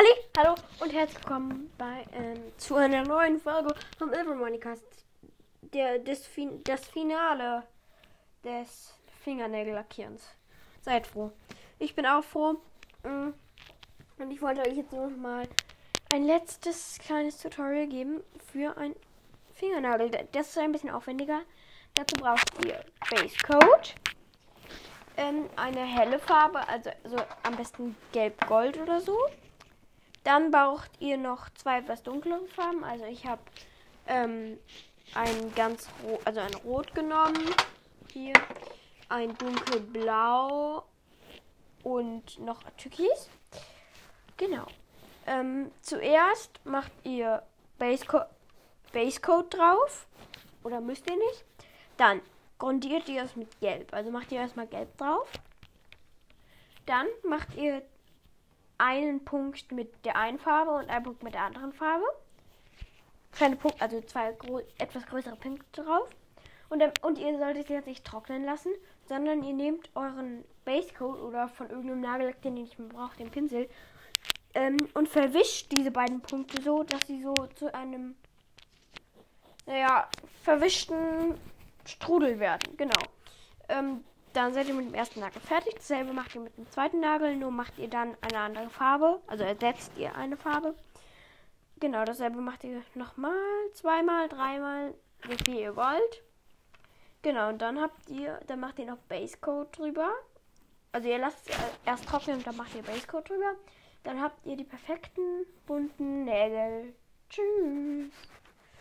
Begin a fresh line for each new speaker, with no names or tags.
Halli, hallo und herzlich willkommen bei, ähm, zu einer neuen Folge vom Ilvermonicast. Der, fin das Finale des Fingernägellackierens. Seid froh. Ich bin auch froh. Mm, Und ich wollte euch jetzt noch mal ein letztes kleines Tutorial geben für ein Fingernagel. Das ist ein bisschen aufwendiger. Dazu braucht ihr Base Coat, ähm, eine helle Farbe, also so am besten gelb-gold oder so. Dann braucht ihr noch zwei etwas dunklere Farben. Also ich habe ähm, ein ganz rot, also ein Rot genommen. Hier ein dunkelblau und noch Türkis. Genau. Ähm, zuerst macht ihr Basecoat Base Coat drauf. Oder müsst ihr nicht. Dann grundiert ihr es mit Gelb. Also macht ihr erstmal Gelb drauf. Dann macht ihr einen Punkt mit der einen Farbe und einen Punkt mit der anderen Farbe. Kleine Punkte, also zwei etwas größere Punkte drauf. Und, dann, und ihr solltet es jetzt nicht trocknen lassen, sondern ihr nehmt euren Base Coat oder von irgendeinem Nagellack, den ihr nicht mehr braucht, den Pinsel, ähm, und verwischt diese beiden Punkte so, dass sie so zu einem, naja, verwischten Strudel werden. Genau. Ähm, dann seid ihr mit dem ersten Nagel fertig. Dasselbe macht ihr mit dem zweiten Nagel, nur macht ihr dann eine andere Farbe. Also ersetzt ihr eine Farbe. Genau, dasselbe macht ihr nochmal, zweimal, dreimal, wie viel ihr wollt. Genau, und dann habt ihr, dann macht ihr noch Base Coat drüber. Also ihr lasst es erst trocknen und dann macht ihr Base Coat drüber. Dann habt ihr die perfekten bunten Nägel. Tschüss.